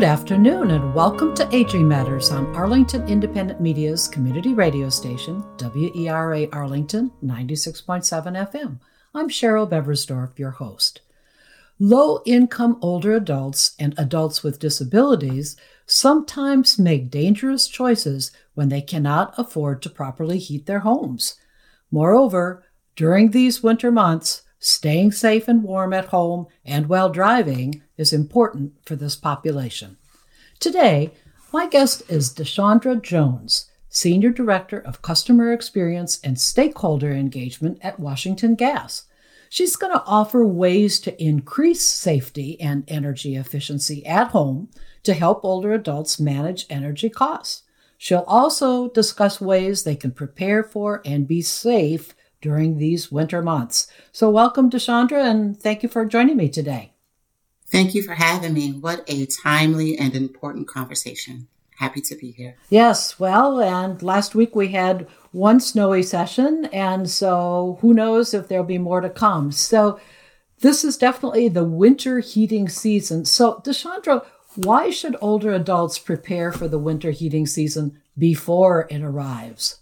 Good afternoon, and welcome to Aging Matters on Arlington Independent Media's community radio station, WERA Arlington 96.7 FM. I'm Cheryl Beversdorf, your host. Low income older adults and adults with disabilities sometimes make dangerous choices when they cannot afford to properly heat their homes. Moreover, during these winter months, staying safe and warm at home and while driving is important for this population. Today, my guest is DeShaundra Jones, Senior Director of Customer Experience and Stakeholder Engagement at Washington Gas. She's going to offer ways to increase safety and energy efficiency at home to help older adults manage energy costs. She'll also discuss ways they can prepare for and be safe during these winter months. So, welcome, DeShaundra, and thank you for joining me today. Thank you for having me. What a timely and important conversation. Happy to be here. Yes, well, and last week we had one snowy session, and so who knows if there'll be more to come. So, this is definitely the winter heating season. So, DeShaundra, why should older adults prepare for the winter heating season before it arrives?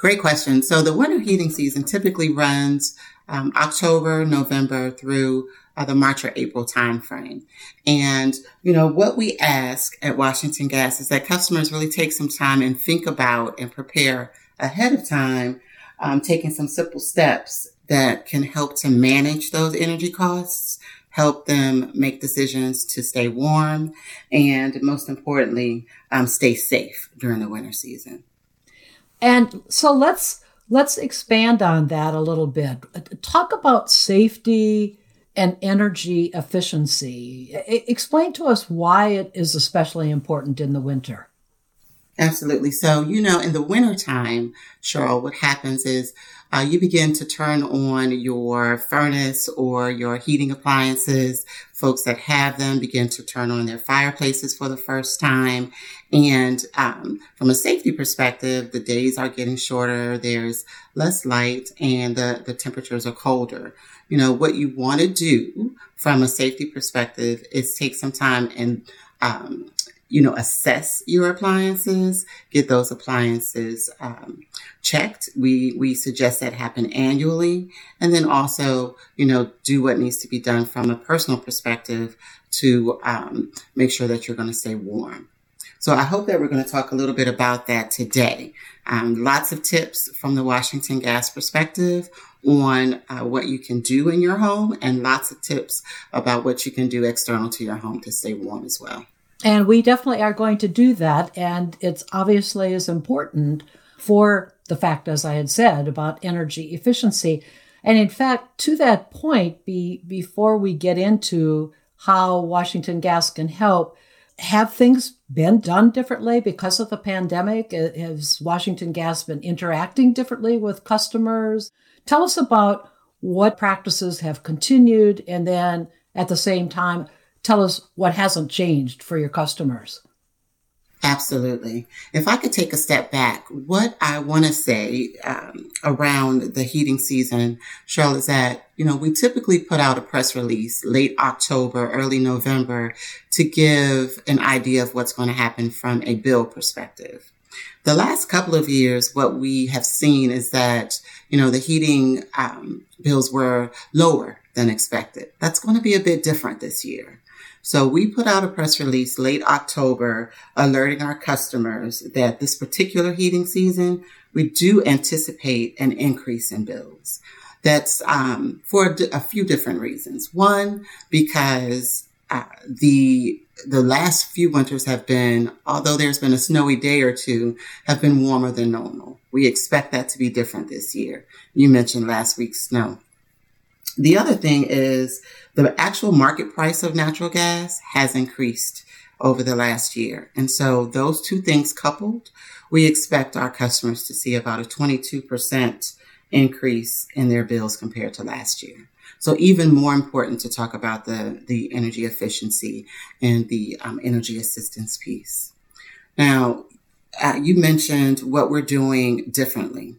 Great question. So the winter heating season typically runs um, October, November through uh, the March or April timeframe. And, you know, what we ask at Washington Gas is that customers really take some time and think about and prepare ahead of time, um, taking some simple steps that can help to manage those energy costs, help them make decisions to stay warm, and most importantly, um, stay safe during the winter season. And so let's let's expand on that a little bit. Talk about safety and energy efficiency. Explain to us why it is especially important in the winter. Absolutely. So, you know, in the wintertime, Cheryl, what happens is uh, you begin to turn on your furnace or your heating appliances. Folks that have them begin to turn on their fireplaces for the first time. And um, from a safety perspective, the days are getting shorter. There's less light and the, the temperatures are colder. You know, what you want to do from a safety perspective is take some time and um, you know, assess your appliances, get those appliances um, checked. We we suggest that happen annually, and then also, you know, do what needs to be done from a personal perspective to um, make sure that you're going to stay warm. So I hope that we're going to talk a little bit about that today. Um, lots of tips from the Washington Gas perspective on uh, what you can do in your home, and lots of tips about what you can do external to your home to stay warm as well. And we definitely are going to do that. And it's obviously as important for the fact, as I had said, about energy efficiency. And in fact, to that point, be, before we get into how Washington Gas can help, have things been done differently because of the pandemic? Uh, has Washington Gas been interacting differently with customers? Tell us about what practices have continued and then at the same time, tell us what hasn't changed for your customers. Absolutely. If I could take a step back, what I want to say um, around the heating season, Cheryl, is that, you know, we typically put out a press release late October, early November to give an idea of what's going to happen from a bill perspective. The last couple of years, what we have seen is that, you know, the heating um, bills were lower than expected. That's going to be a bit different this year. So we put out a press release late October alerting our customers that this particular heating season, we do anticipate an increase in bills. That's um, for a, a, few different reasons. One, because uh, the the last few winters have been, although there's been a snowy day or two, have been warmer than normal. We expect that to be different this year. You mentioned last week's snow. The other thing is the actual market price of natural gas has increased over the last year. And so those two things coupled, we expect our customers to see about a 22% increase in their bills compared to last year. So even more important to talk about the, the energy efficiency and the um, energy assistance piece. Now, uh, you mentioned what we're doing differently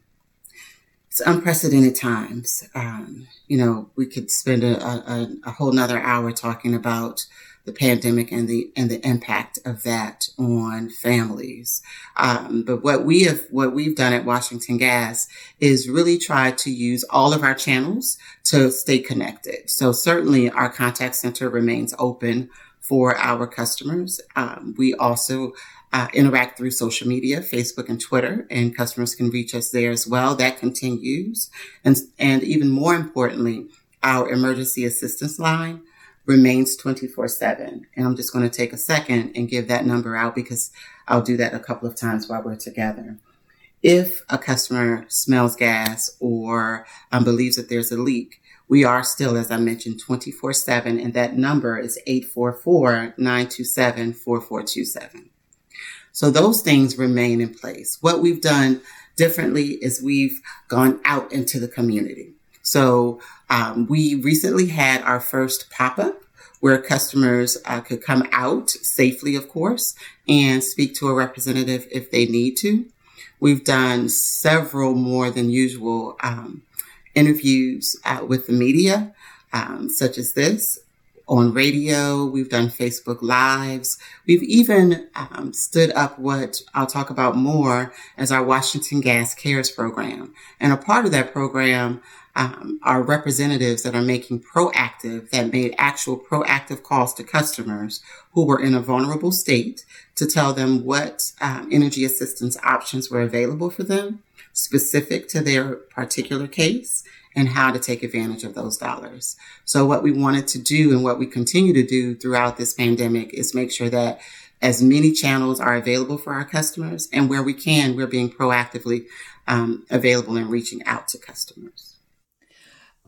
it's unprecedented times. Um, you know, we could spend a, a, a whole nother hour talking about the pandemic and the and the impact of that on families. Um, but what we have what we've done at Washington Gas is really try to use all of our channels to stay connected. So certainly our contact center remains open for our customers. Um, we also uh, interact through social media, Facebook and Twitter, and customers can reach us there as well. That continues. And, and even more importantly, our emergency assistance line remains 24 7. And I'm just going to take a second and give that number out because I'll do that a couple of times while we're together. If a customer smells gas or um, believes that there's a leak, we are still, as I mentioned, 24 7, and that number is 844 927 4427. So those things remain in place. What we've done differently is we've gone out into the community. So um, we recently had our first pop up where customers uh, could come out safely, of course, and speak to a representative if they need to. We've done several more than usual um, interviews uh, with the media, um, such as this on radio. We've done Facebook Lives. We've even um, stood up what I'll talk about more as our Washington Gas Cares program. And a part of that program um, are representatives that are making proactive, that made actual proactive calls to customers who were in a vulnerable state to tell them what um, energy assistance options were available for them, specific to their particular case, and how to take advantage of those dollars. So what we wanted to do and what we continue to do throughout this pandemic is make sure that as many channels are available for our customers and where we can, we're being proactively um, available and reaching out to customers.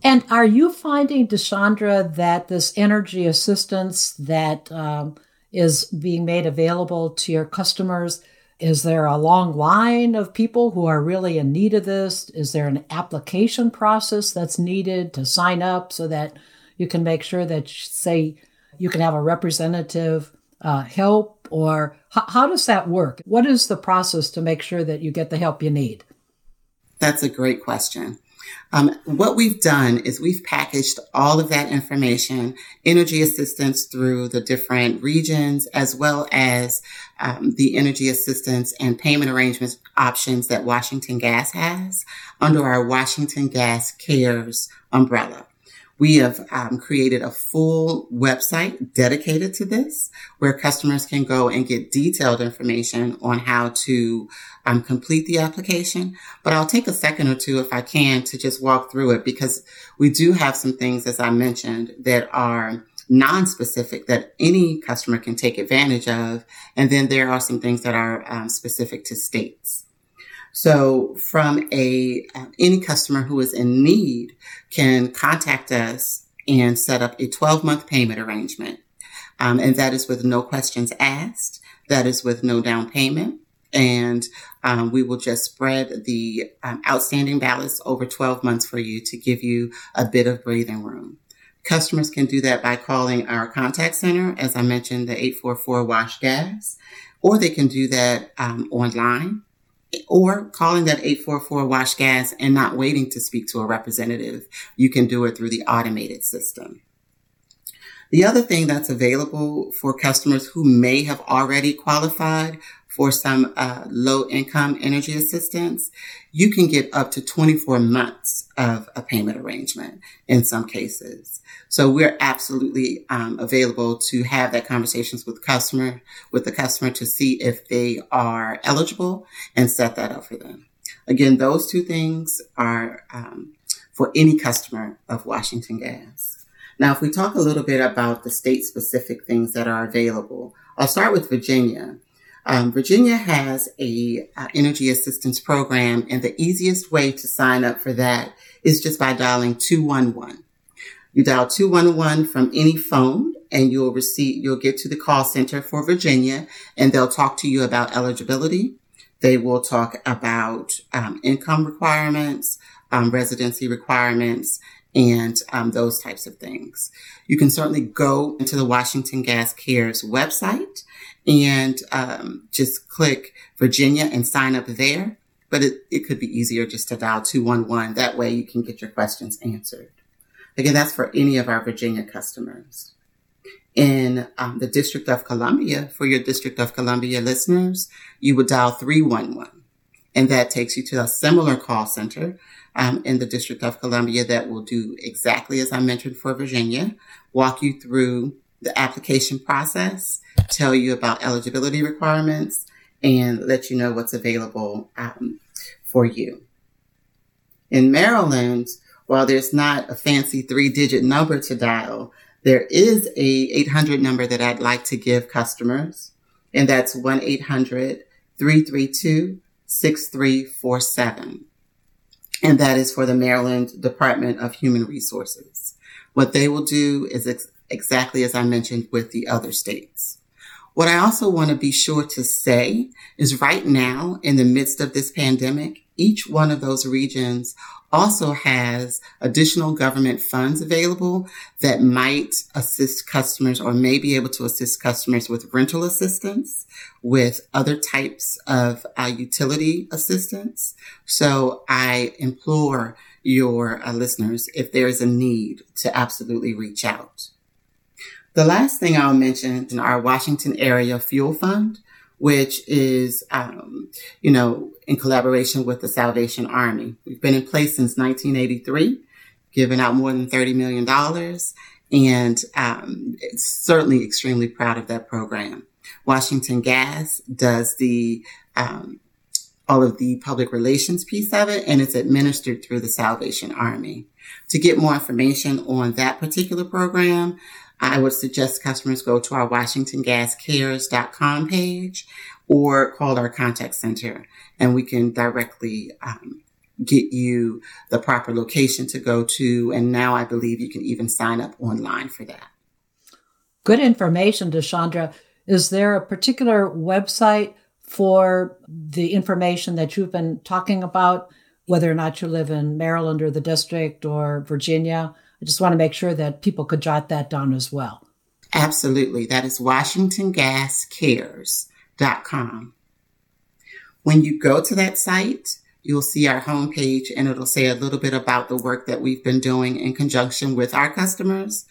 And are you finding, DeShaundra, that this energy assistance that um, is being made available to your customers, is there a long line of people who are really in need of this? Is there an application process that's needed to sign up so that you can make sure that, say, you can have a representative uh, help? Or h- how does that work? What is the process to make sure that you get the help you need? That's a great question. Um, what we've done is we've packaged all of that information, energy assistance through the different regions, as well as um, the energy assistance and payment arrangements options that Washington Gas has under our Washington Gas Cares umbrella. We have um, created a full website dedicated to this where customers can go and get detailed information on how to um, complete the application. But I'll take a second or two if I can to just walk through it because we do have some things, as I mentioned, that are non-specific that any customer can take advantage of. And then there are some things that are um, specific to states. So from a, uh, any customer who is in need can contact us and set up a 12 month payment arrangement. Um, and that is with no questions asked. That is with no down payment. And um, we will just spread the um, outstanding balance over 12 months for you to give you a bit of breathing room. Customers can do that by calling our contact center, as I mentioned, the 844 Wash Gas, or they can do that um, online or calling that 844 wash gas and not waiting to speak to a representative. You can do it through the automated system. The other thing that's available for customers who may have already qualified for some uh, low income energy assistance, you can get up to 24 months of a payment arrangement in some cases. So we're absolutely um, available to have that conversations with customer, with the customer to see if they are eligible and set that up for them. Again, those two things are um, for any customer of Washington Gas. Now, if we talk a little bit about the state specific things that are available, I'll start with Virginia. Um, Virginia has a uh, energy assistance program, and the easiest way to sign up for that is just by dialing 211. You dial 211 from any phone and you'll receive, you'll get to the call center for Virginia and they'll talk to you about eligibility. They will talk about um, income requirements, um, residency requirements, and um, those types of things. You can certainly go into the Washington Gas Cares website and um, just click Virginia and sign up there. But it, it could be easier just to dial 211. That way you can get your questions answered. Again, that's for any of our Virginia customers. In um, the District of Columbia, for your District of Columbia listeners, you would dial 311. And that takes you to a similar call center um, in the District of Columbia that will do exactly as I mentioned for Virginia, walk you through the application process, tell you about eligibility requirements, and let you know what's available um, for you. In Maryland, while there's not a fancy three digit number to dial, there is a 800 number that I'd like to give customers, and that's 1-800-332-6347. And that is for the Maryland Department of Human Resources. What they will do is exactly as I mentioned with the other states. What I also want to be sure to say is right now, in the midst of this pandemic, each one of those regions also has additional government funds available that might assist customers or may be able to assist customers with rental assistance, with other types of uh, utility assistance. So I implore your uh, listeners, if there is a need, to absolutely reach out. The last thing I'll mention is our Washington Area Fuel Fund, which is, um, you know, in collaboration with the Salvation Army. We've been in place since 1983, giving out more than $30 million, and um, certainly extremely proud of that program. Washington Gas does the um, all of the public relations piece of it, and it's administered through the Salvation Army. To get more information on that particular program, I would suggest customers go to our WashingtonGasCares.com page or call our contact center and we can directly um, get you the proper location to go to. And now I believe you can even sign up online for that. Good information, DeShaundra. Is there a particular website for the information that you've been talking about, whether or not you live in Maryland or the district or Virginia? I just want to make sure that people could jot that down as well. Absolutely. That is WashingtonGasCares.com. When you go to that site, you'll see our homepage and it'll say a little bit about the work that we've been doing in conjunction with our customers.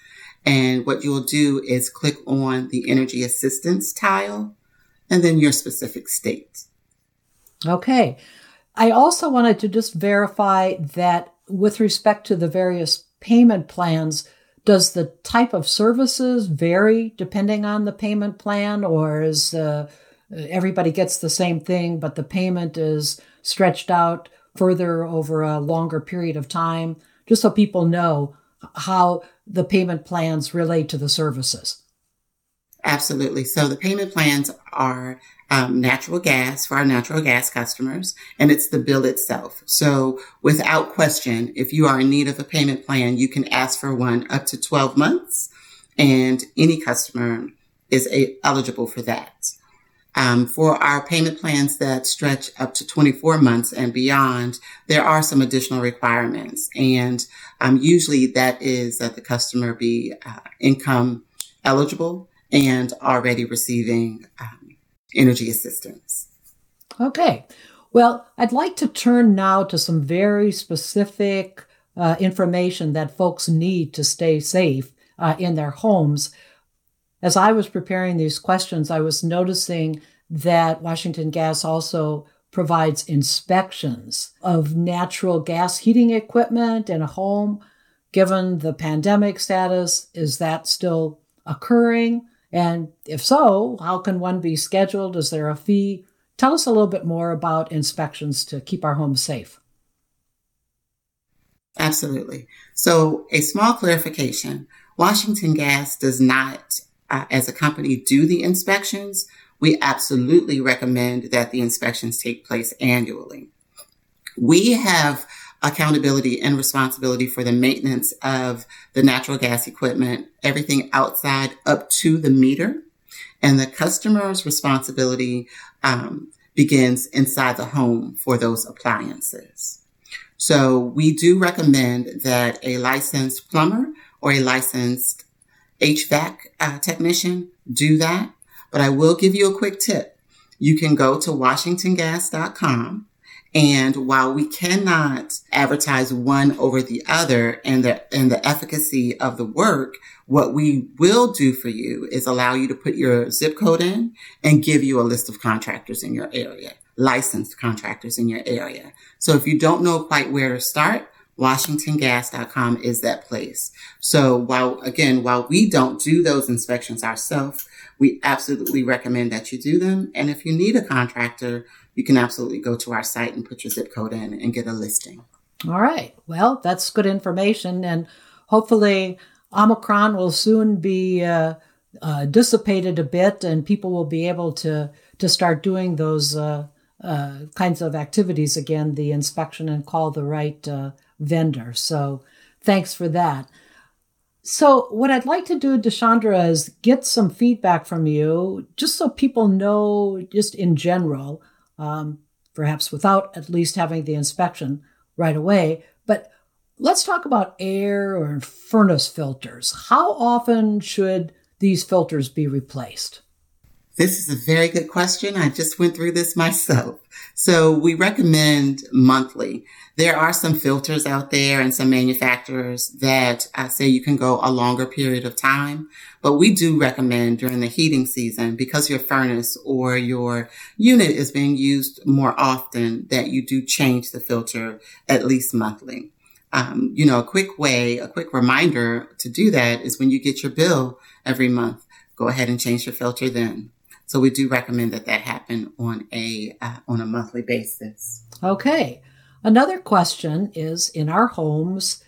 And what you'll do is click on the energy assistance tile and then your specific state. Okay. I also wanted to just verify that with respect to the various payment plans, does the type of services vary depending on the payment plan, or is uh, everybody gets the same thing, but the payment is stretched out further over a longer period of time? Just so people know how the payment plans relate to the services. Absolutely. So the payment plans are um, natural gas for our natural gas customers, and it's the bill itself. So without question, if you are in need of a payment plan, you can ask for one up to 12 months, and any customer is a- eligible for that. Um, for our payment plans that stretch up to 24 months and beyond, there are some additional requirements. And um, usually that is that the customer be uh, income eligible and already receiving um, energy assistance. Okay. Well, I'd like to turn now to some very specific uh, information that folks need to stay safe uh, in their homes. As I was preparing these questions, I was noticing that Washington Gas also provides inspections of natural gas heating equipment in a home. Given the pandemic status, is that still occurring? And if so, how can one be scheduled? Is there a fee? Tell us a little bit more about inspections to keep our homes safe. Absolutely. So, a small clarification Washington Gas does not, uh, as a company, do the inspections. We absolutely recommend that the inspections take place annually. We have accountability and responsibility for the maintenance of the natural gas equipment, everything outside up to the meter. And the customer's responsibility um, begins inside the home for those appliances. So we do recommend that a licensed plumber or a licensed HVAC uh, technician do that. But I will give you a quick tip. You can go to washingtongas.com And while we cannot advertise one over the other and the, and the efficacy of the work, what we will do for you is allow you to put your zip code in and give you a list of contractors in your area, licensed contractors in your area. So if you don't know quite where to start, WashingtonGas.com is that place. So while, again, while we don't do those inspections ourselves, we absolutely recommend that you do them. And if you need a contractor, you can absolutely go to our site and put your zip code in and get a listing. All right. Well, that's good information. And hopefully, Omicron will soon be uh, uh, dissipated a bit and people will be able to, to start doing those uh, uh kinds of activities again, the inspection and call the right uh, vendor. So thanks for that. So, what I'd like to do, DeShaundra, is get some feedback from you, just so people know, just in general, um, perhaps without at least having the inspection right away. But let's talk about air or furnace filters. How often should these filters be replaced? This is a very good question. I just went through this myself. So we recommend monthly. There are some filters out there and some manufacturers that I say you can go a longer period of time, but we do recommend during the heating season because your furnace or your unit is being used more often that you do change the filter at least monthly. Um, you know, a quick way, a quick reminder to do that is when you get your bill every month, go ahead and change your filter then. So we do recommend that that happen on a uh, on a monthly basis. Okay. Another question is in our homes,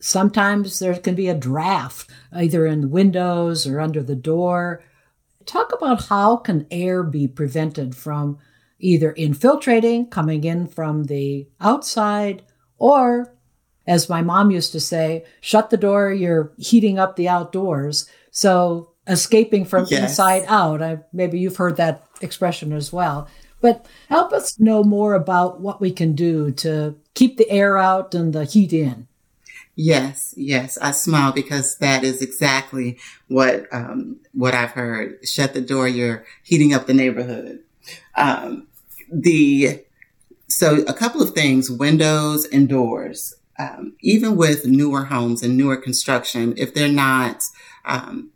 sometimes there can be a draft either in the windows or under the door. Talk about how can air be prevented from either infiltrating, coming in from the outside, or as my mom used to say, shut the door, you're heating up the outdoors. So escaping from yes. inside out. I, maybe you've heard that expression as well. But help us know more about what we can do to keep the air out and the heat in. Yes, yes, I smile because that is exactly what um, what I've heard. Shut the door; you're heating up the neighborhood. Um, the so a couple of things: windows and doors. Um, even with newer homes and newer construction, if they're not um,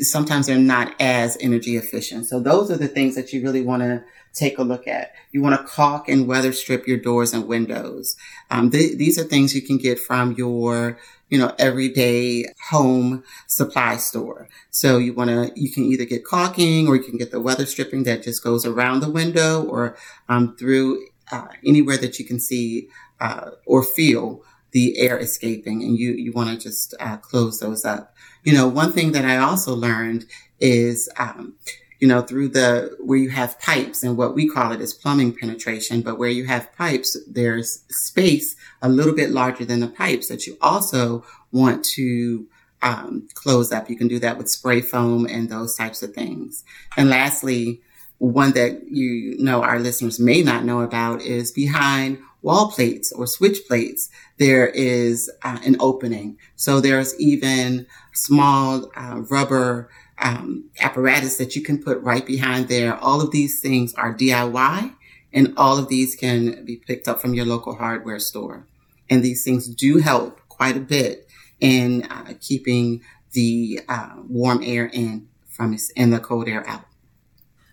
sometimes they're not as energy efficient. So those are the things that you really want to take a look at. You want to caulk and weather strip your doors and windows. Um, th- these are things you can get from your, you know, everyday home supply store. So you want to, you can either get caulking or you can get the weather stripping that just goes around the window or um, through uh, anywhere that you can see uh, or feel the air escaping and you, you want to just uh, close those up. You know, one thing that I also learned is, um, you know, through the, where you have pipes and what we call it is plumbing penetration, but where you have pipes, there's space a little bit larger than the pipes that you also want to um, close up. You can do that with spray foam and those types of things. And lastly, one that you know our listeners may not know about is behind wall plates or switch plates, there is uh, an opening. So there's even small uh, rubber um, apparatus that you can put right behind there. All of these things are DIY and all of these can be picked up from your local hardware store. And these things do help quite a bit in uh, keeping the uh, warm air in from and the cold air out.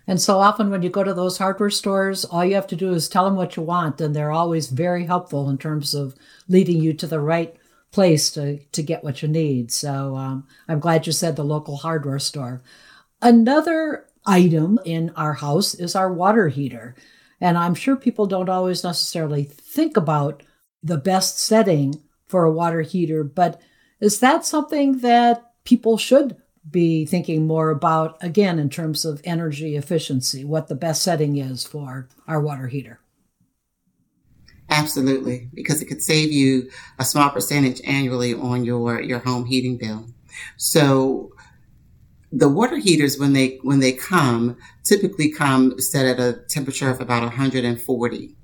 And so often when you go to those hardware stores, all you have to do is tell them what you want, and they're always very helpful in terms of leading you to the right place to, to get what you need. So um, I'm glad you said the local hardware store. Another item in our house is our water heater. And I'm sure people don't always necessarily think about the best setting for a water heater, but is that something that people should be thinking more about, again, in terms of energy efficiency, what the best setting is for our water heater. Absolutely, because it could save you a small percentage annually on your, your home heating bill. So the water heaters, when they, when they come, typically come set at a temperature of about 140.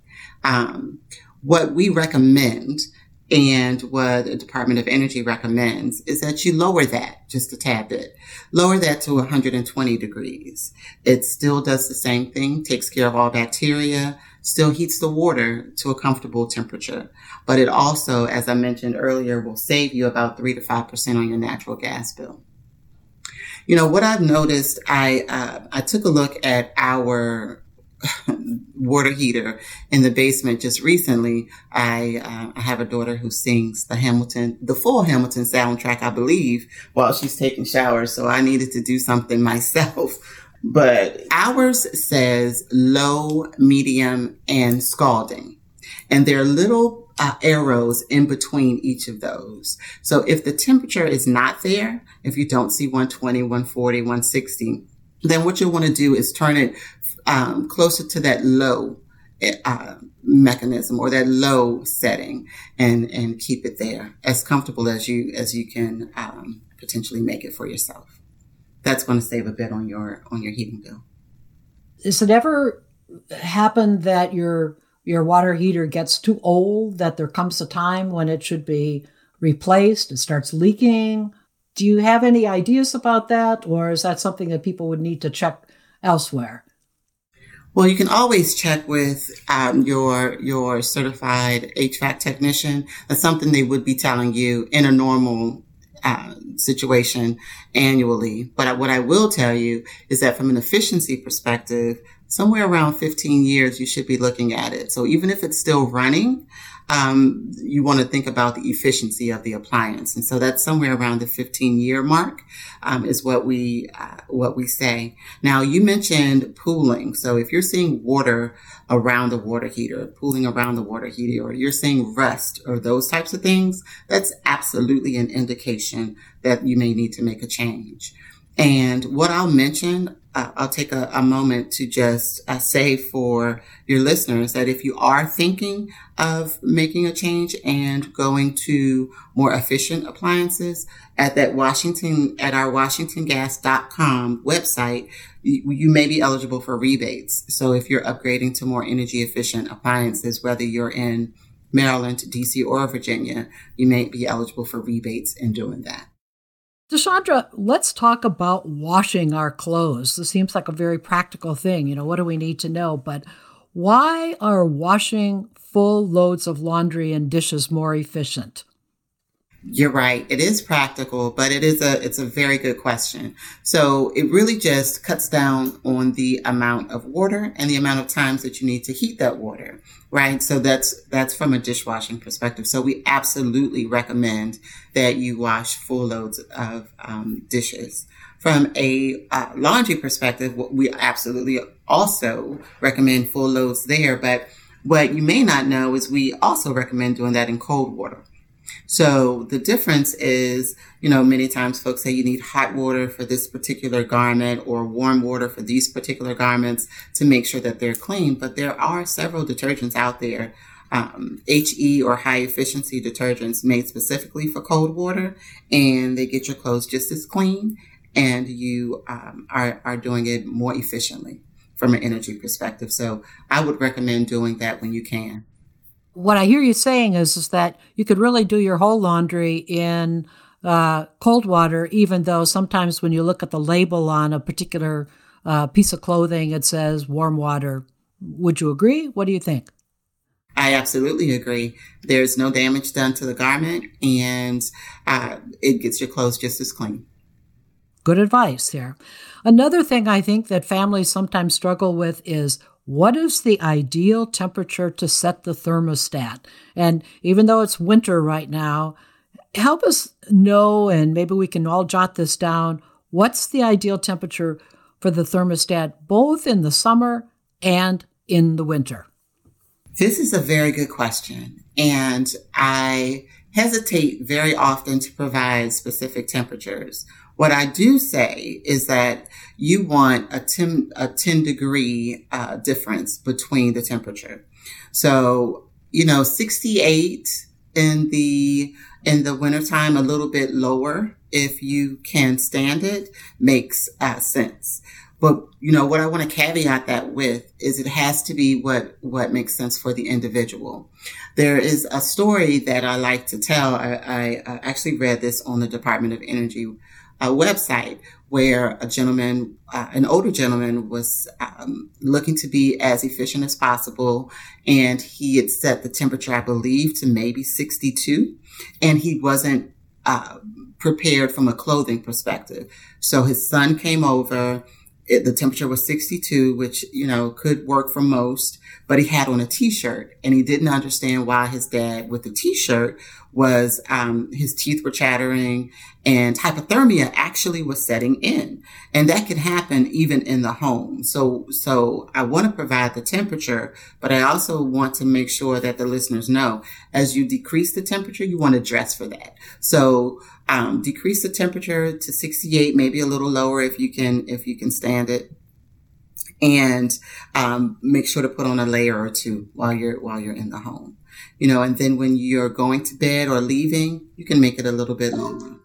Um, what we recommend and what the Department of Energy recommends is that you lower that just a tad bit. Lower that to 120 degrees. It still does the same thing, takes care of all bacteria, still heats the water to a comfortable temperature. But it also, as I mentioned earlier, will save you about three to 5% on your natural gas bill. You know, what I've noticed, I, uh, I took a look at our water heater in the basement just recently. I, uh, I have a daughter who sings the Hamilton, the full Hamilton soundtrack, I believe, while she's taking showers. So I needed to do something myself. But ours says low, medium, and scalding. And there are little uh, arrows in between each of those. So if the temperature is not there, if you don't see 120, 140, 160, then what you'll want to do is turn it um, closer to that low uh, mechanism or that low setting and and keep it there as comfortable as you as you can um, potentially make it for yourself. That's going to save a bit on your on your heating bill. Does it ever happened that your your water heater gets too old that there comes a time when it should be replaced it starts leaking? Do you have any ideas about that or is that something that people would need to check elsewhere well, you can always check with um, your your certified HVAC technician. That's something they would be telling you in a normal uh, situation annually. But what I will tell you is that from an efficiency perspective, somewhere around 15 years, you should be looking at it. So even if it's still running, um, you want to think about the efficiency of the appliance. And so that's somewhere around the 15 year mark, um, is what we, uh, what we say. Now you mentioned pooling. So if you're seeing water around the water heater, pooling around the water heater, or you're seeing rust or those types of things, that's absolutely an indication that you may need to make a change. And what I'll mention, I'll take a, a, moment to just uh, say for your listeners that if you are thinking of making a change and going to more efficient appliances at that Washington, at our WashingtonGas.com website, you, you may be eligible for rebates. So if you're upgrading to more energy efficient appliances, whether you're in Maryland, DC, or Virginia, you may be eligible for rebates in doing that. DeShaundra, let's talk about washing our clothes. This seems like a very practical thing. You know, what do we need to know? But why are washing full loads of laundry and dishes more efficient? You're right. It is practical, but it is a it's a very good question. So it really just cuts down on the amount of water and the amount of times that you need to heat that water, right? So that's that's from a dishwashing perspective. So we absolutely recommend that you wash full loads of um, dishes. From a uh, laundry perspective, we absolutely also recommend full loads there. But what you may not know is we also recommend doing that in cold water. So the difference is, you know, many times folks say you need hot water for this particular garment or warm water for these particular garments to make sure that they're clean. But there are several detergents out there, um, HE or high efficiency detergents made specifically for cold water, and they get your clothes just as clean and you um, are, are doing it more efficiently from an energy perspective. So I would recommend doing that when you can what I hear you saying is, is that you could really do your whole laundry in uh, cold water, even though sometimes when you look at the label on a particular uh, piece of clothing, it says warm water. Would you agree? What do you think? I absolutely agree. There's no damage done to the garment, and uh, it gets your clothes just as clean. Good advice there. Another thing I think that families sometimes struggle with is what is the ideal temperature to set the thermostat? And even though it's winter right now, help us know, and maybe we can all jot this down. What's the ideal temperature for the thermostat, both in the summer and in the winter? This is a very good question. And I hesitate very often to provide specific temperatures. What I do say is that you want a 10, a 10 degree uh, difference between the temperature. So, you know, 68 in the, in the wintertime, a little bit lower if you can stand it makes uh, sense. But you know what I want to caveat that with is it has to be what what makes sense for the individual. There is a story that I like to tell. I, I actually read this on the Department of Energy uh, website where a gentleman, uh, an older gentleman, was um, looking to be as efficient as possible, and he had set the temperature, I believe, to maybe 62, and he wasn't uh, prepared from a clothing perspective. So his son came over it, the temperature was 62, which, you know, could work for most, but he had on a t-shirt and he didn't understand why his dad with the t-shirt was, um, his teeth were chattering and hypothermia actually was setting in. And that can happen even in the home. So, so I want to provide the temperature, but I also want to make sure that the listeners know as you decrease the temperature, you want to dress for that. So, um, decrease the temperature to 68, maybe a little lower if you can, if you can stand it. And, um, make sure to put on a layer or two while you're, while you're in the home. You know, and then when you're going to bed or leaving, you can make it a little bit longer.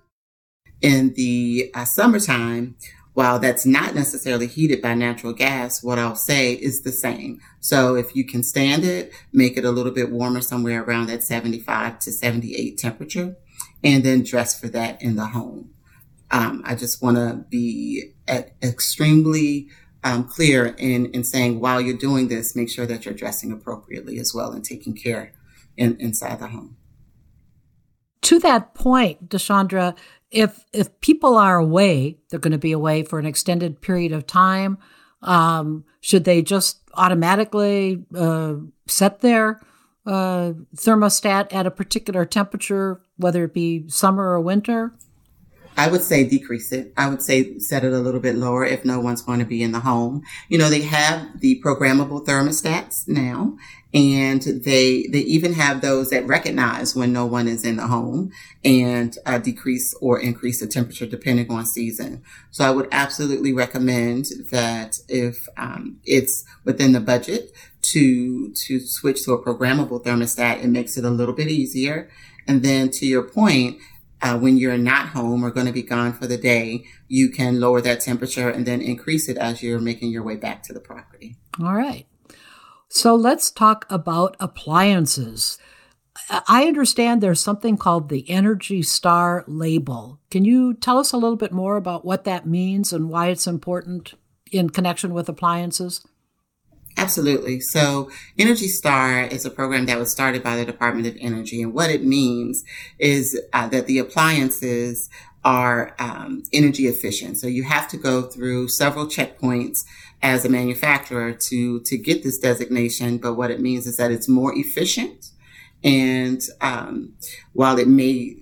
In the uh, summertime, while that's not necessarily heated by natural gas, what I'll say is the same. So if you can stand it, make it a little bit warmer somewhere around that 75 to 78 temperature and then dress for that in the home. Um, I just want to be extremely um, clear in, in saying while you're doing this, make sure that you're dressing appropriately as well and taking care in, inside the home. To that point, DeShaundra, if if people are away, they're going to be away for an extended period of time. Um, should they just automatically uh, set their uh, thermostat at a particular temperature, whether it be summer or winter? I would say decrease it. I would say set it a little bit lower if no one's going to be in the home. You know, they have the programmable thermostats now and they, they even have those that recognize when no one is in the home and uh, decrease or increase the temperature depending on season. So I would absolutely recommend that if um, it's within the budget to to switch to a programmable thermostat. It makes it a little bit easier. And then to your point, uh, when you're not home or going to be gone for the day, you can lower that temperature and then increase it as you're making your way back to the property. All right. So let's talk about appliances. I understand there's something called the Energy Star label. Can you tell us a little bit more about what that means and why it's important in connection with appliances? Absolutely. So Energy Star is a program that was started by the Department of Energy. And what it means is uh, that the appliances are um, energy efficient. So you have to go through several checkpoints as a manufacturer to, to get this designation. But what it means is that it's more efficient. And um, while it may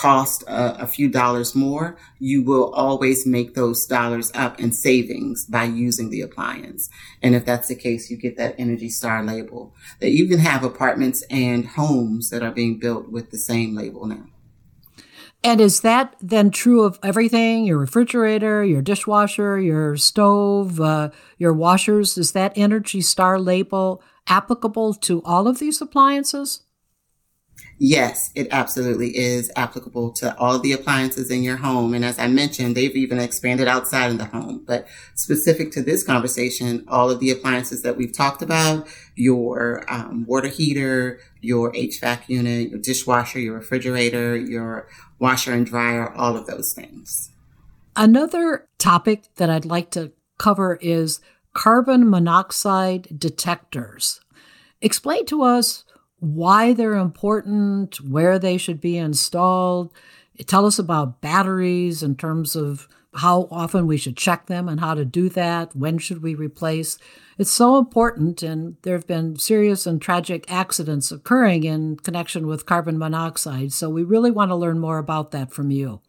cost a, a, few dollars more, you will always make those dollars up in savings by using the appliance. And if that's the case, you get that Energy Star label. They even have apartments and homes that are being built with the same label now. And is that then true of everything? Your refrigerator, your dishwasher, your stove, uh, your washers? Is that Energy Star label applicable to all of these appliances? Yes, it absolutely is applicable to all the appliances in your home. And as I mentioned, they've even expanded outside of the home. But specific to this conversation, all of the appliances that we've talked about, your um, water heater, your HVAC unit, your dishwasher, your refrigerator, your washer and dryer, all of those things. Another topic that I'd like to cover is carbon monoxide detectors. Explain to us why they're important, where they should be installed. Tell us about batteries in terms of how often we should check them and how to do that. When should we replace? It's so important, and there have been serious and tragic accidents occurring in connection with carbon monoxide. So we really want to learn more about that from you.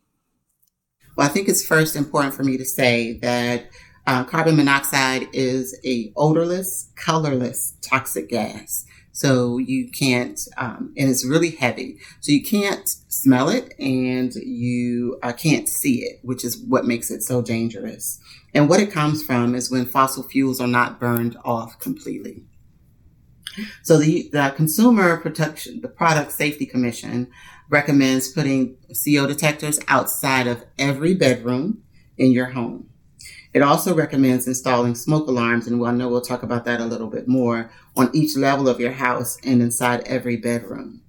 Well, I think it's first important for me to say that uh, carbon monoxide is a odorless, colorless toxic gas. So you can't, um, and it's really heavy. So you can't smell it and you uh, can't see it, which is what makes it so dangerous. And what it comes from is when fossil fuels are not burned off completely. So the, the Consumer Protection, the Product Safety Commission recommends putting CO detectors outside of every bedroom in your home. It also recommends installing smoke alarms, and I know we'll talk about that a little bit more, on each level of your house and inside every bedroom.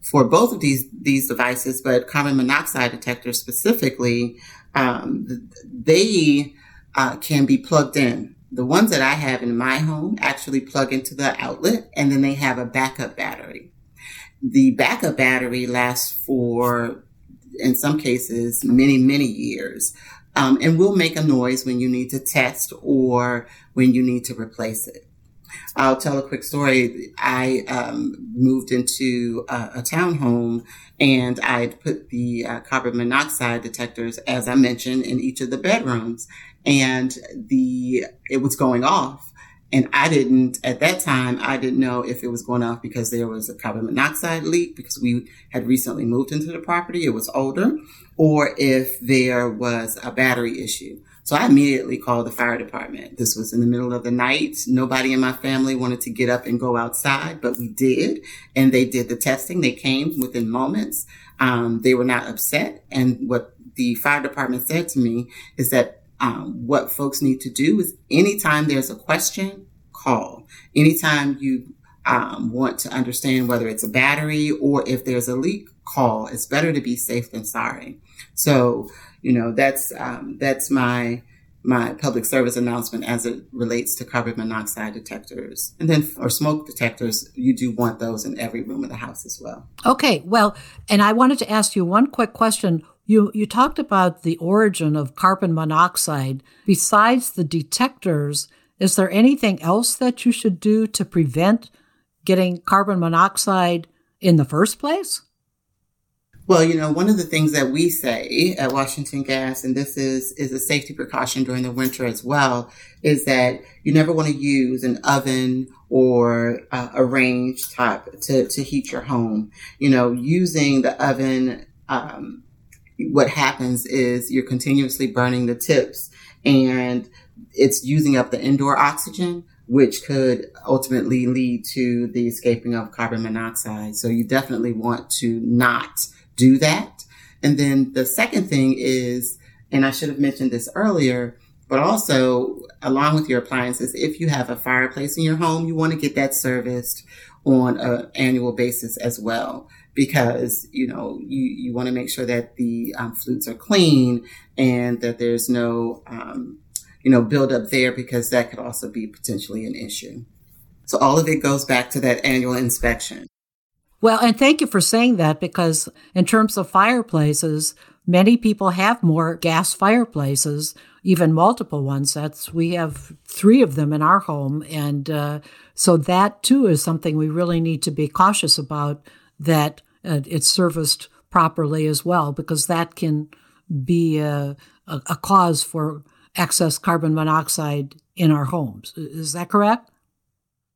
For both of these, these devices, but carbon monoxide detectors specifically, um, they uh, can be plugged in. The ones that I have in my home actually plug into the outlet and then they have a backup battery. The backup battery lasts for, in some cases, many, many years. Um, and will make a noise when you need to test or when you need to replace it. I'll tell a quick story. I um, moved into a, a townhome and I put the uh, carbon monoxide detectors, as I mentioned, in each of the bedrooms, and the it was going off. And I didn't, at that time, I didn't know if it was going off because there was a carbon monoxide leak because we had recently moved into the property. It was older or if there was a battery issue. So I immediately called the fire department. This was in the middle of the night. Nobody in my family wanted to get up and go outside, but we did. And they did the testing. They came within moments. Um, they were not upset. And what the fire department said to me is that um, what folks need to do is anytime there's a question, call. Anytime you um, want to understand whether it's a battery or if there's a leak, call. It's better to be safe than sorry. So, you know, that's um, that's my my public service announcement as it relates to carbon monoxide detectors. And then for smoke detectors, you do want those in every room of the house as well. Okay, well, and I wanted to ask you one quick question. You you talked about the origin of carbon monoxide. Besides the detectors, is there anything else that you should do to prevent getting carbon monoxide in the first place? Well, you know, one of the things that we say at Washington Gas, and this is, is a safety precaution during the winter as well, is that you never want to use an oven or uh, a range top to, to heat your home. You know, using the oven, um, what happens is you're continuously burning the tips and it's using up the indoor oxygen, which could ultimately lead to the escaping of carbon monoxide. So you definitely want to not do that. And then the second thing is, and I should have mentioned this earlier, but also along with your appliances, if you have a fireplace in your home, you want to get that serviced on an annual basis as well because you know you, you want to make sure that the um, flues are clean and that there's no um, you know buildup there because that could also be potentially an issue. So all of it goes back to that annual inspection. Well and thank you for saying that because in terms of fireplaces many people have more gas fireplaces even multiple ones. That's we have three of them in our home and uh, so that too is something we really need to be cautious about that uh, it's serviced properly as well, because that can be a, a, a cause for excess carbon monoxide in our homes. Is that correct?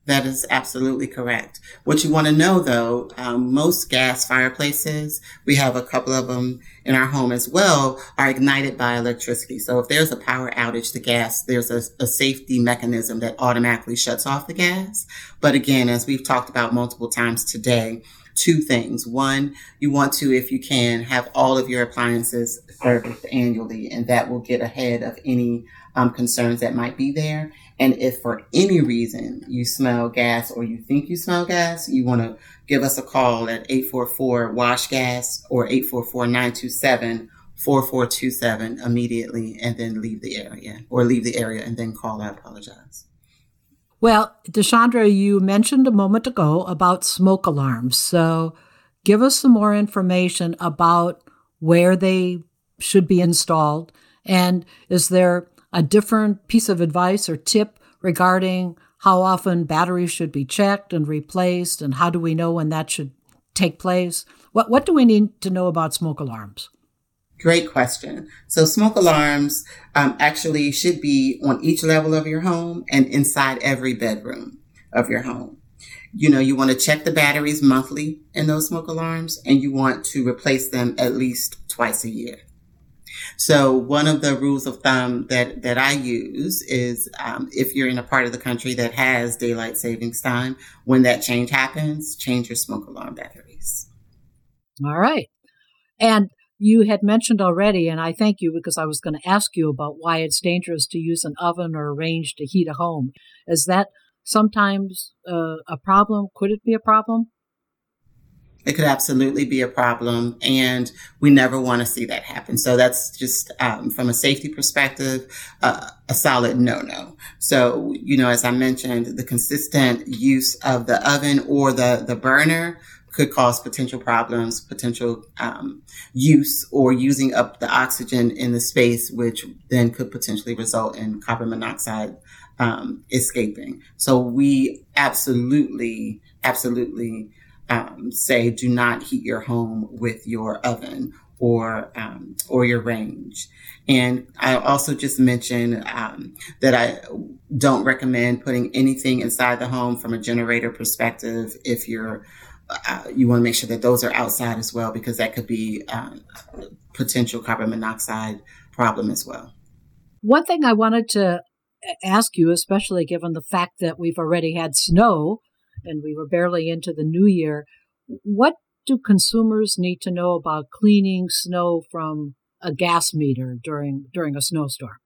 That is absolutely correct. What you want to know though, um, most gas fireplaces, we have a couple of them in our home as well, are ignited by electricity. So if there's a power outage, the gas, there's a, a safety mechanism that automatically shuts off the gas. But again, as we've talked about multiple times today, two things. One, you want to, if you can, have all of your appliances serviced annually, and that will get ahead of any um, concerns that might be there. And if for any reason you smell gas or you think you smell gas, you want to give us a call at 844 wash gas or 844 927 4427 immediately and then leave the area or leave the area and then call. I apologize. Well, DeShaundra, you mentioned a moment ago about smoke alarms. So give us some more information about where they should be installed. And is there a different piece of advice or tip regarding how often batteries should be checked and replaced? And how do we know when that should take place? What, what do we need to know about smoke alarms? Great question. So smoke alarms um, actually should be on each level of your home and inside every bedroom of your home. You know, you want to check the batteries monthly in those smoke alarms and you want to replace them at least twice a year. So one of the rules of thumb that, that I use is um, if you're in a part of the country that has daylight savings time, when that change happens, change your smoke alarm batteries. All right. And you had mentioned already, and I thank you because I was going to ask you about why it's dangerous to use an oven or a range to heat a home. Is that sometimes uh, a problem? Could it be a problem? It could absolutely be a problem, and we never want to see that happen. So that's just um, from a safety perspective, uh, a solid no-no. So you know, as I mentioned, the consistent use of the oven or the the burner could cause potential problems, potential um, use or using up the oxygen in the space, which then could potentially result in carbon monoxide um, escaping. So we absolutely, absolutely um, say do not heat your home with your oven or um, or your range. And I also just mentioned um, that I don't recommend putting anything inside the home from a generator perspective if you're uh, you want to make sure that those are outside as well because that could be um, potential carbon monoxide problem as well. One thing I wanted to ask you, especially given the fact that we've already had snow and we were barely into the new year, what do consumers need to know about cleaning snow from a gas meter during during a snowstorm?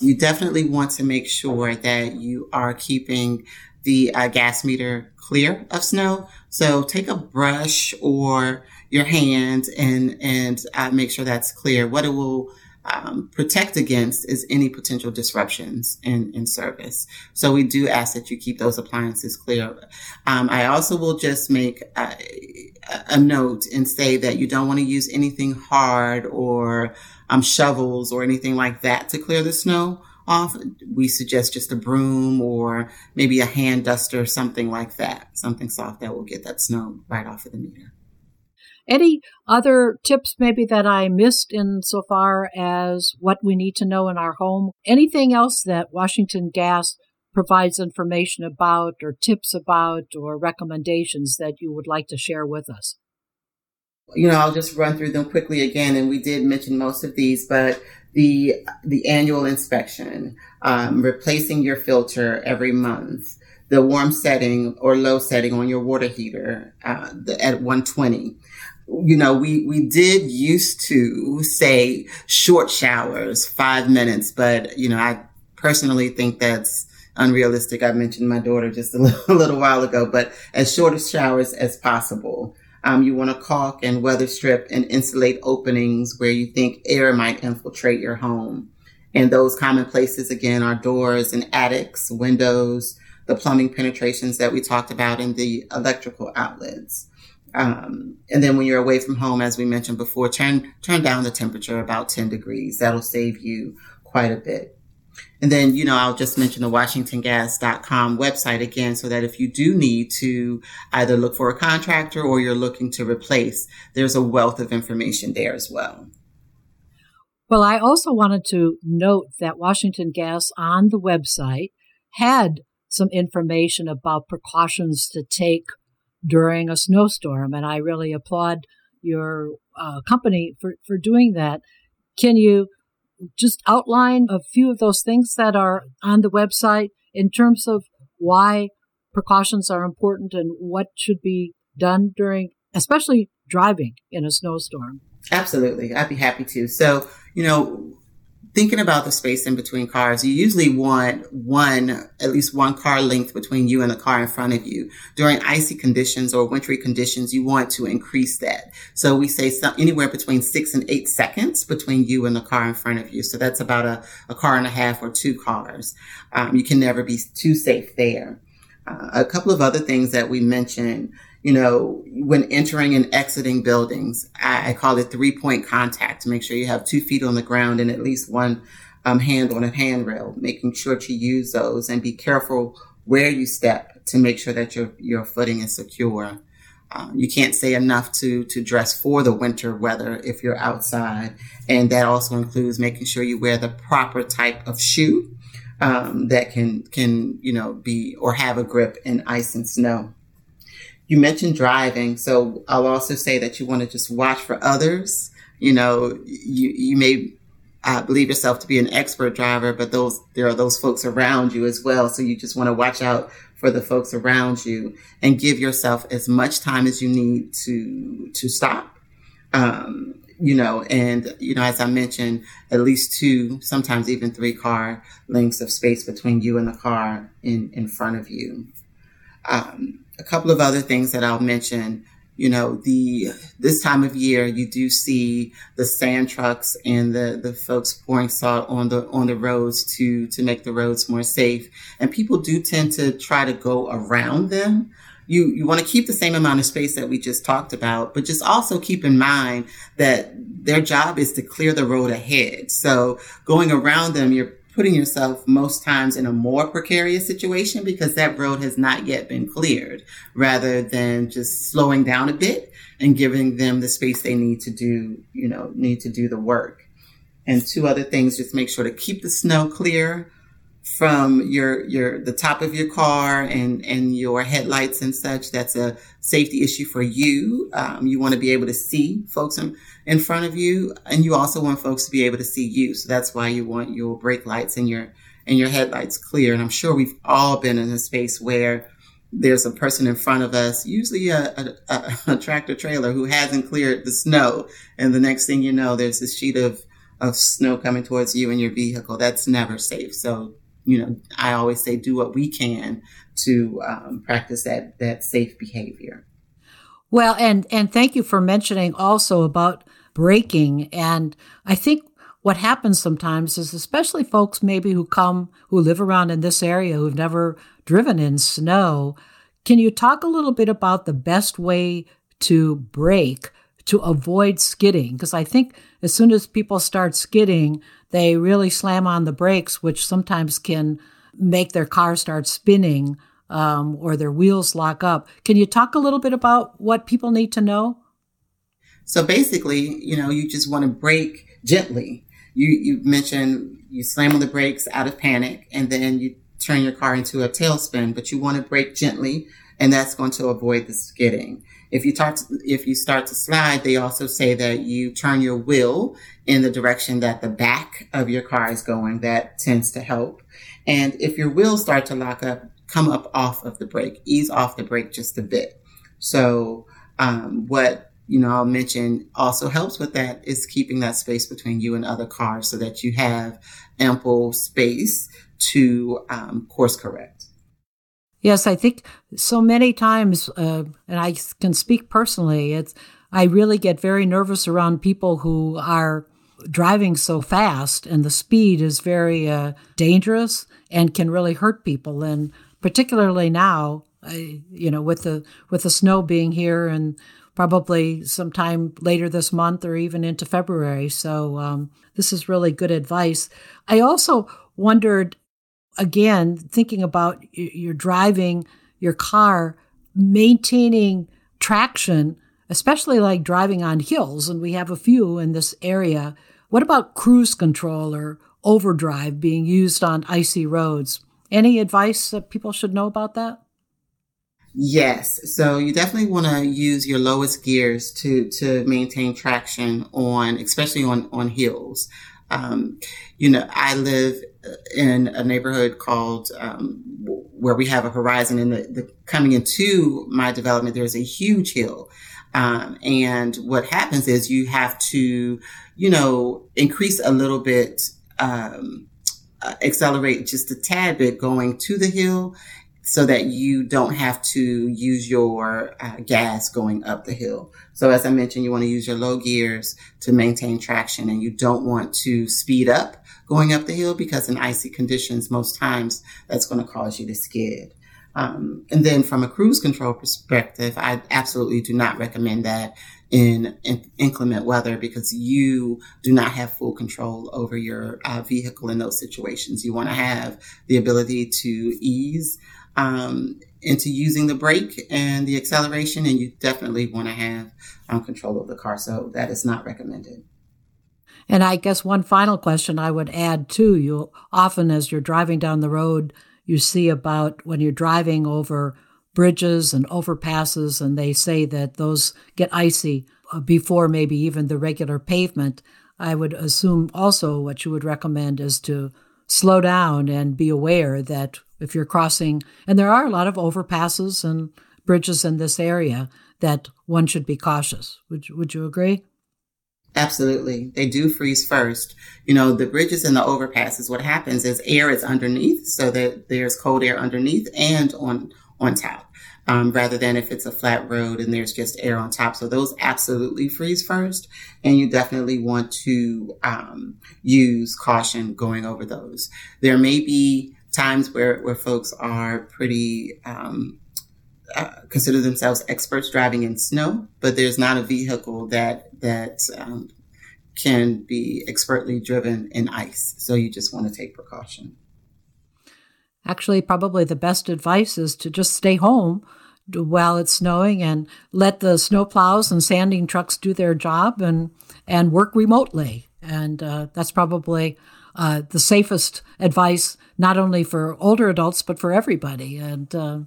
You definitely want to make sure that you are keeping the uh, gas meter clear of snow. So take a brush or your hand and and uh, make sure that's clear. What it will um, protect against is any potential disruptions in, in service. So we do ask that you keep those appliances clear. Um, I also will just make a, a, note and say that you don't want to use anything hard or um, shovels or anything like that to clear the snow off. We suggest just a broom or maybe a hand duster, something like that, something soft that will get that snow right off of the meter. Any other tips maybe that I missed in so far as what we need to know in our home? Anything else that Washington Gas provides information about or tips about or recommendations that you would like to share with us? You know, I'll just run through them quickly again, and we did mention most of these, but the the annual inspection, um, replacing your filter every month, the warm setting or low setting on your water heater uh, the, at 120 you know, we, we did used to say short showers, five minutes, but, you know, I personally think that's unrealistic. I mentioned my daughter just a little, a little while ago, but as short of showers as possible. Um, you want to caulk and weather strip and insulate openings where you think air might infiltrate your home. And those common places again are doors and attics, windows, the plumbing penetrations that we talked about, and the electrical outlets. Um, and then when you're away from home, as we mentioned before, turn turn down the temperature about 10 degrees. That'll save you quite a bit. And then, you know, I'll just mention the WashingtonGas.com website again so that if you do need to either look for a contractor or you're looking to replace, there's a wealth of information there as well. Well, I also wanted to note that Washington Gas on the website had some information about precautions to take during a snowstorm. And I really applaud your uh, company for, for doing that. Can you just outline a few of those things that are on the website in terms of why precautions are important and what should be done during, especially driving in a snowstorm? Absolutely. I'd be happy to. So, you know, thinking about the space in between cars, you usually want one, at least one car length between you and the car in front of you. During icy conditions or wintry conditions, you want to increase that. So we say some, anywhere between six and eight seconds between you and the car in front of you. So that's about a, a car and a half or two cars. Um, you can never be too safe there. Uh, a couple of other things that we mentioned you know, when entering and exiting buildings, I, I call it three point contact to make sure you have two feet on the ground and at least one um, hand on a handrail, making sure to use those and be careful where you step to make sure that your, your footing is secure. Um, you can't say enough to to dress for the winter weather if you're outside, and that also includes making sure you wear the proper type of shoe um, that can can you know be or have a grip in ice and snow. You mentioned driving, so I'll also say that you want to just watch for others. You know, you you may uh, believe yourself to be an expert driver, but those there are those folks around you as well. So you just want to watch out for the folks around you and give yourself as much time as you need to to stop. Um, you know, and, you know, as I mentioned, at least two, sometimes even three car lengths of space between you and the car in, in front of you. Um, a couple of other things that I'll mention, you know, the, this time of year, you do see the sand trucks and the, the folks pouring salt on the, on the roads to, to make the roads more safe. And people do tend to try to go around them you, you want to keep the same amount of space that we just talked about, but just also keep in mind that their job is to clear the road ahead. So going around them, you're putting yourself most times in a more precarious situation because that road has not yet been cleared rather than just slowing down a bit and giving them the space they need to do, you know, need to do the work. And two other things, just make sure to keep the snow clear from your your the top of your car and and your headlights and such that's a safety issue for you um, you want to be able to see folks in, in front of you and you also want folks to be able to see you so that's why you want your brake lights and your and your headlights clear and i'm sure we've all been in a space where there's a person in front of us, usually a, a, a, tractor trailer who hasn't cleared the snow. And the next thing you know, there's a sheet of, of snow coming towards you and your vehicle. That's never safe. So you know, I always say do what we can to um, practice that that safe behavior. Well, and and thank you for mentioning also about braking. And I think what happens sometimes is, especially folks maybe who come who live around in this area who've never driven in snow. Can you talk a little bit about the best way to brake to avoid skidding? Because I think as soon as people start skidding, they really slam on the brakes, which sometimes can make their car start spinning um, or their wheels lock up. Can you talk a little bit about what people need to know? So basically, you know, you just want to brake gently. You you mentioned you slam on the brakes out of panic, and then you turn your car into a tailspin. But you want to brake gently, and that's going to avoid the skidding. If you start to, if you start to slide, they also say that you turn your wheel in the direction that the back of your car is going. That tends to help. And if your wheels start to lock up, come up off of the brake, ease off the brake just a bit. So, um, what you know, I'll mention also helps with that is keeping that space between you and other cars so that you have ample space to um, course correct. Yes, I think so many times, uh, and I can speak personally, it's I really get very nervous around people who are driving so fast and the speed is very uh, dangerous and can really hurt people. And particularly now, I, you know, with the with the snow being here and probably sometime later this month or even into February. So um, this is really good advice. I also wondered again, thinking about you're driving your car, maintaining traction, especially like driving on hills, and we have a few in this area. What about cruise control or overdrive being used on icy roads? Any advice that people should know about that? Yes. So you definitely want to use your lowest gears to, to maintain traction on, especially on, on hills. Um, you know, I live in a neighborhood called um, where we have a horizon and the, the, coming into my development there's a huge hill. Um, and what happens is you have to you know increase a little bit um, uh, accelerate just a tad bit going to the hill so that you don't have to use your uh, gas going up the hill. So as I mentioned, you want to use your low gears to maintain traction and you don't want to speed up going up the hill because in icy conditions, most times that's going to cause you to skid. Um, and then from a cruise control perspective, I absolutely do not recommend that in, in inclement weather because you do not have full control over your uh, vehicle in those situations. You want to have the ability to ease um, into using the brake and the acceleration, and you definitely want to have um, control of the car. So that is not recommended. And I guess one final question I would add too you often, as you're driving down the road, you see about when you're driving over bridges and overpasses, and they say that those get icy uh, before maybe even the regular pavement. I would assume also what you would recommend is to slow down and be aware that if you're crossing, and there are a lot of overpasses and bridges in this area, that one should be cautious. Would, would you agree? Absolutely. They do freeze first. You know, the bridges and the overpasses, what happens is air is underneath, so that there's cold air underneath and on, on top, um, rather than if it's a flat road and there's just air on top. So those absolutely freeze first. And you definitely want to, um, use caution going over those. There may be times where, where folks are pretty, um, uh, consider themselves experts driving in snow, but there's not a vehicle that that um, can be expertly driven in ice. So you just want to take precaution. Actually, probably the best advice is to just stay home while it's snowing and let the snowplows and sanding trucks do their job and and work remotely. And uh, that's probably uh, the safest advice, not only for older adults but for everybody. And uh,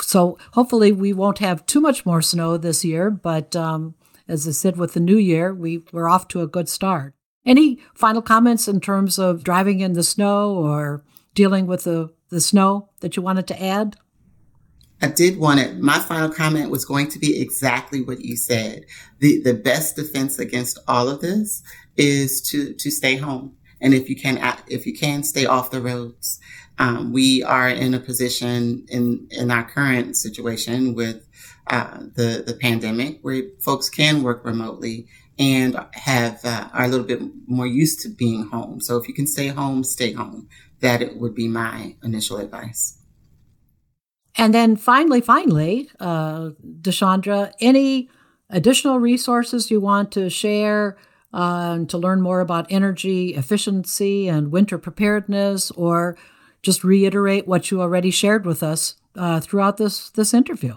so, hopefully, we won't have too much more snow this year. But um, as I said, with the new year, we we're off to a good start. Any final comments in terms of driving in the snow or dealing with the, the snow that you wanted to add? I did want it. My final comment was going to be exactly what you said. The the best defense against all of this is to to stay home, and if you can if you can stay off the roads. Um, we are in a position in in our current situation with uh, the the pandemic where folks can work remotely and have uh, are a little bit more used to being home. So if you can stay home, stay home. That it would be my initial advice. And then finally, finally, uh, DeShaundra, any additional resources you want to share uh, to learn more about energy efficiency and winter preparedness, or just reiterate what you already shared with us uh, throughout this this interview?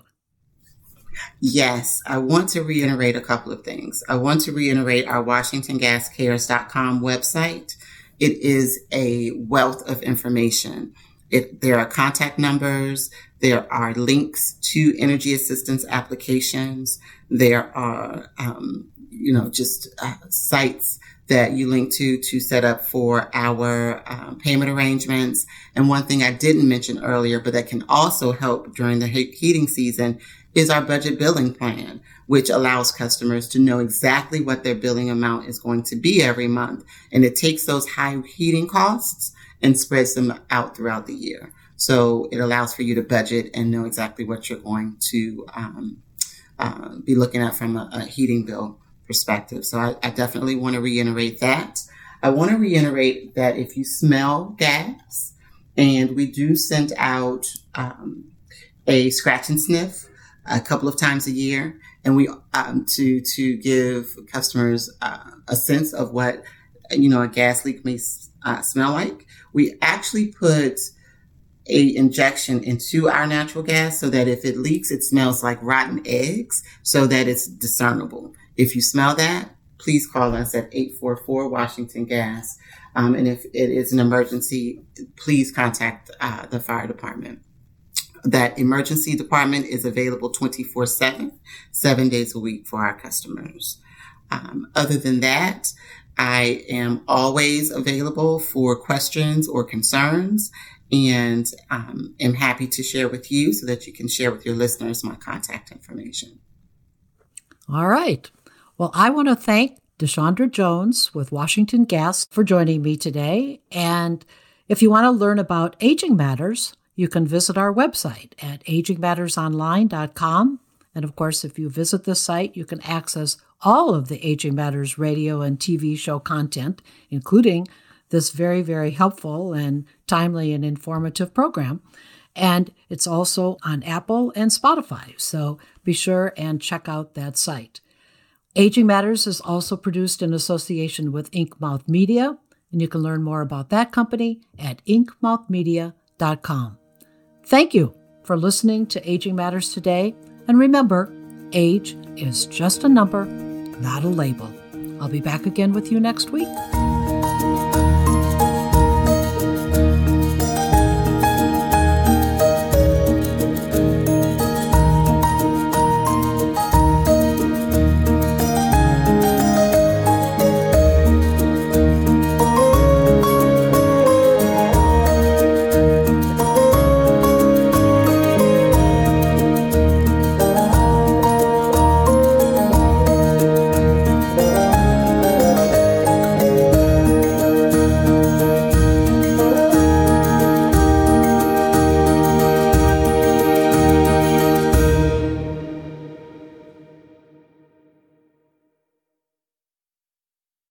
Yes, I want to reiterate a couple of things. I want to reiterate our WashingtonGasCares.com website. It is a wealth of information. It, there are contact numbers. There are links to energy assistance applications. There are, um, you know, just uh, sites that you link to to set up for our um, payment arrangements. And one thing I didn't mention earlier, but that can also help during the heating season is our budget billing plan, which allows customers to know exactly what their billing amount is going to be every month. And it takes those high heating costs and spreads them out throughout the year. So it allows for you to budget and know exactly what you're going to um, uh, be looking at from a, a heating bill perspective. So I, I definitely want to reiterate that. I want to reiterate that if you smell gas, and we do send out um, a scratch and sniff a couple of times a year, and we um, to to give customers uh, a sense of what you know a gas leak may uh, smell like. We actually put a injection into our natural gas so that if it leaks, it smells like rotten eggs, so that it's discernible. If you smell that, please call us at 844 Washington Gas. Um, and if it is an emergency, please contact uh, the fire department. That emergency department is available 24 7, seven days a week for our customers. Um, other than that, I am always available for questions or concerns and um, am happy to share with you so that you can share with your listeners my contact information. All right. Well, I want to thank DeShaundra Jones with Washington Gas for joining me today. And if you want to learn about Aging Matters, you can visit our website at agingmattersonline.com. And of course, if you visit this site, you can access all of the Aging Matters radio and TV show content, including this very, very helpful and timely and informative program. And it's also on Apple and Spotify. So be sure and check out that site. Aging Matters is also produced in association with Inkmouth Media, and you can learn more about that company at inkmouthmedia.com. Thank you for listening to Aging Matters today, and remember, age is just a number, not a label. I'll be back again with you next week.